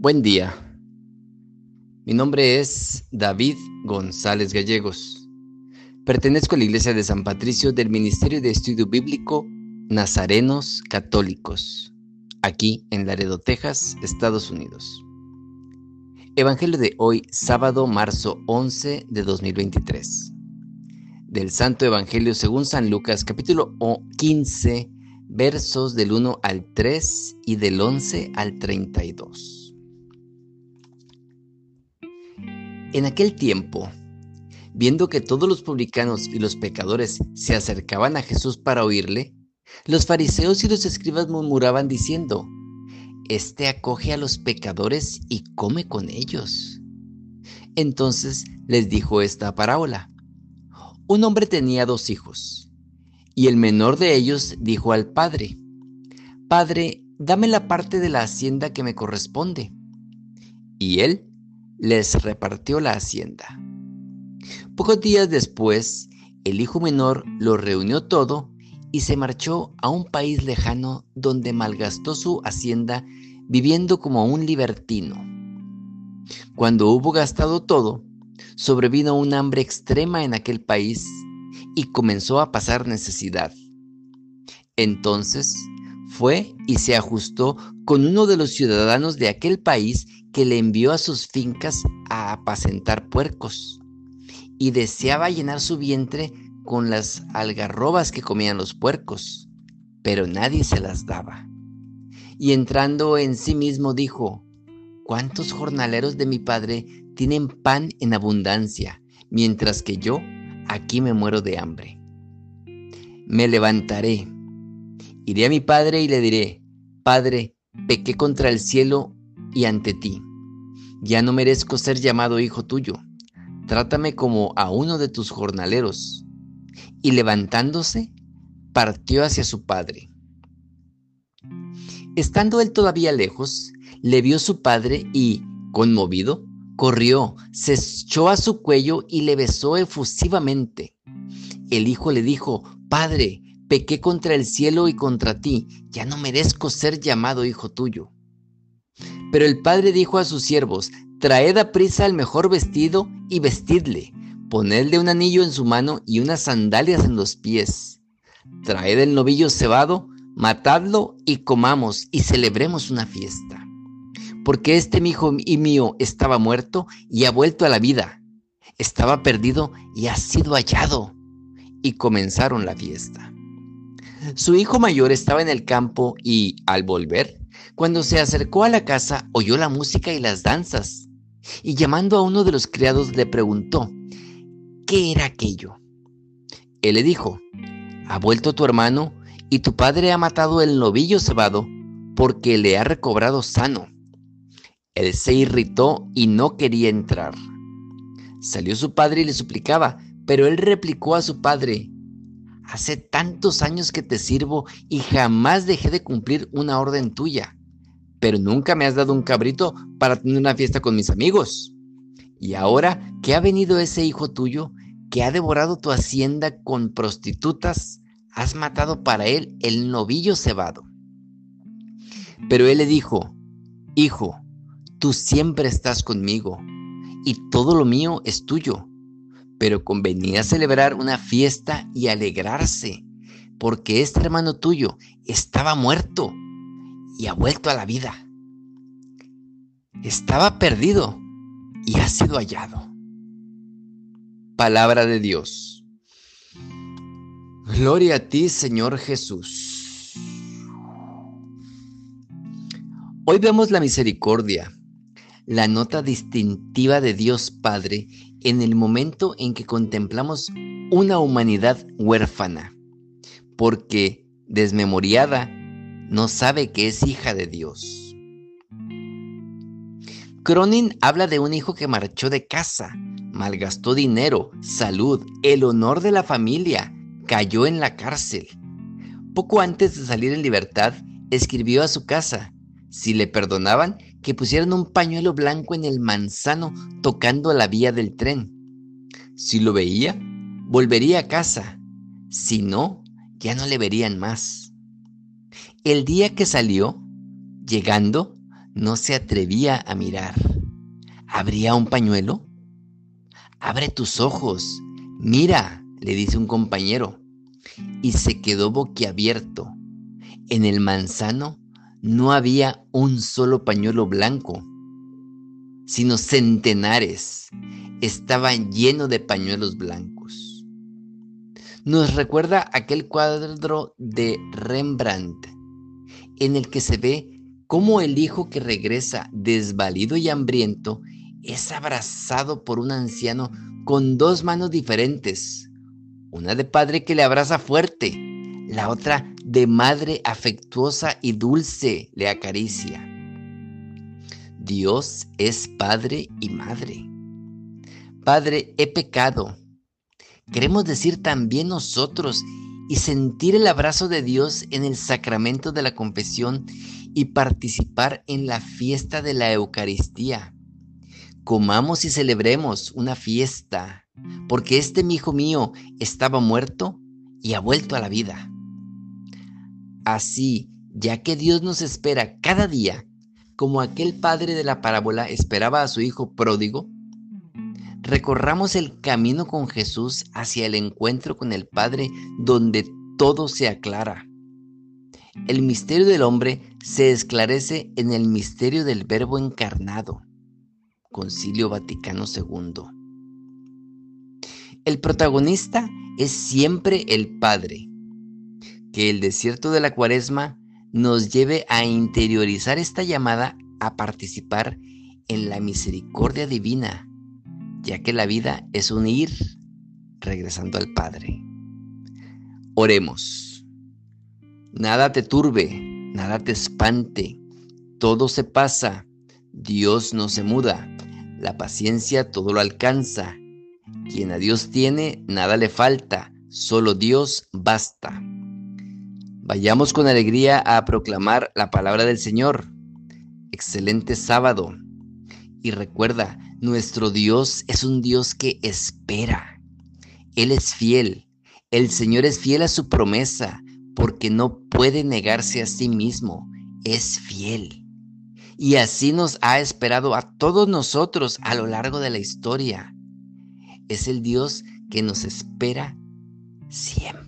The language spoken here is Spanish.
Buen día. Mi nombre es David González Gallegos. Pertenezco a la Iglesia de San Patricio del Ministerio de Estudio Bíblico Nazarenos Católicos, aquí en Laredo, Texas, Estados Unidos. Evangelio de hoy, sábado, marzo 11 de 2023. Del Santo Evangelio según San Lucas, capítulo 15, versos del 1 al 3 y del 11 al 32. En aquel tiempo, viendo que todos los publicanos y los pecadores se acercaban a Jesús para oírle, los fariseos y los escribas murmuraban diciendo, Este acoge a los pecadores y come con ellos. Entonces les dijo esta parábola. Un hombre tenía dos hijos. Y el menor de ellos dijo al padre, Padre, dame la parte de la hacienda que me corresponde. Y él les repartió la hacienda. Pocos días después, el hijo menor lo reunió todo y se marchó a un país lejano donde malgastó su hacienda viviendo como un libertino. Cuando hubo gastado todo, sobrevino un hambre extrema en aquel país y comenzó a pasar necesidad. Entonces fue y se ajustó con uno de los ciudadanos de aquel país que le envió a sus fincas a apacentar puercos y deseaba llenar su vientre con las algarrobas que comían los puercos, pero nadie se las daba. Y entrando en sí mismo dijo, ¿cuántos jornaleros de mi padre tienen pan en abundancia, mientras que yo aquí me muero de hambre. Me levantaré, iré a mi padre y le diré, Padre, pequé contra el cielo y ante ti. Ya no merezco ser llamado hijo tuyo. Trátame como a uno de tus jornaleros. Y levantándose, partió hacia su padre. Estando él todavía lejos, le vio su padre y, conmovido, Corrió, se echó a su cuello y le besó efusivamente. El hijo le dijo, Padre, pequé contra el cielo y contra ti, ya no merezco ser llamado hijo tuyo. Pero el padre dijo a sus siervos, Traed a prisa el mejor vestido y vestidle, ponedle un anillo en su mano y unas sandalias en los pies. Traed el novillo cebado, matadlo y comamos y celebremos una fiesta porque este mi hijo y mío estaba muerto y ha vuelto a la vida. Estaba perdido y ha sido hallado. Y comenzaron la fiesta. Su hijo mayor estaba en el campo y, al volver, cuando se acercó a la casa, oyó la música y las danzas. Y llamando a uno de los criados le preguntó, ¿qué era aquello? Él le dijo, ha vuelto tu hermano y tu padre ha matado el novillo cebado porque le ha recobrado sano. Él se irritó y no quería entrar. Salió su padre y le suplicaba, pero él replicó a su padre, Hace tantos años que te sirvo y jamás dejé de cumplir una orden tuya, pero nunca me has dado un cabrito para tener una fiesta con mis amigos. Y ahora que ha venido ese hijo tuyo, que ha devorado tu hacienda con prostitutas, has matado para él el novillo cebado. Pero él le dijo, Hijo, Tú siempre estás conmigo y todo lo mío es tuyo. Pero convenía celebrar una fiesta y alegrarse, porque este hermano tuyo estaba muerto y ha vuelto a la vida. Estaba perdido y ha sido hallado. Palabra de Dios. Gloria a ti, Señor Jesús. Hoy vemos la misericordia la nota distintiva de Dios Padre en el momento en que contemplamos una humanidad huérfana, porque desmemoriada no sabe que es hija de Dios. Cronin habla de un hijo que marchó de casa, malgastó dinero, salud, el honor de la familia, cayó en la cárcel. Poco antes de salir en libertad, escribió a su casa, si le perdonaban, que pusieran un pañuelo blanco en el manzano tocando la vía del tren. Si lo veía, volvería a casa. Si no, ya no le verían más. El día que salió, llegando, no se atrevía a mirar. ¿Habría un pañuelo? Abre tus ojos, mira, le dice un compañero, y se quedó boquiabierto. En el manzano no había un solo pañuelo blanco, sino centenares. Estaban llenos de pañuelos blancos. Nos recuerda aquel cuadro de Rembrandt en el que se ve cómo el hijo que regresa desvalido y hambriento es abrazado por un anciano con dos manos diferentes, una de padre que le abraza fuerte, la otra de madre afectuosa y dulce le acaricia. Dios es padre y madre. Padre, he pecado. Queremos decir también nosotros y sentir el abrazo de Dios en el sacramento de la confesión y participar en la fiesta de la Eucaristía. Comamos y celebremos una fiesta, porque este mi hijo mío estaba muerto y ha vuelto a la vida. Así, ya que Dios nos espera cada día, como aquel padre de la parábola esperaba a su hijo pródigo, recorramos el camino con Jesús hacia el encuentro con el Padre donde todo se aclara. El misterio del hombre se esclarece en el misterio del Verbo encarnado. Concilio Vaticano II. El protagonista es siempre el Padre. Que el desierto de la cuaresma nos lleve a interiorizar esta llamada a participar en la misericordia divina ya que la vida es un ir regresando al Padre. Oremos. Nada te turbe, nada te espante, todo se pasa, Dios no se muda, la paciencia todo lo alcanza. Quien a Dios tiene, nada le falta, solo Dios basta. Vayamos con alegría a proclamar la palabra del Señor. Excelente sábado. Y recuerda, nuestro Dios es un Dios que espera. Él es fiel. El Señor es fiel a su promesa porque no puede negarse a sí mismo. Es fiel. Y así nos ha esperado a todos nosotros a lo largo de la historia. Es el Dios que nos espera siempre.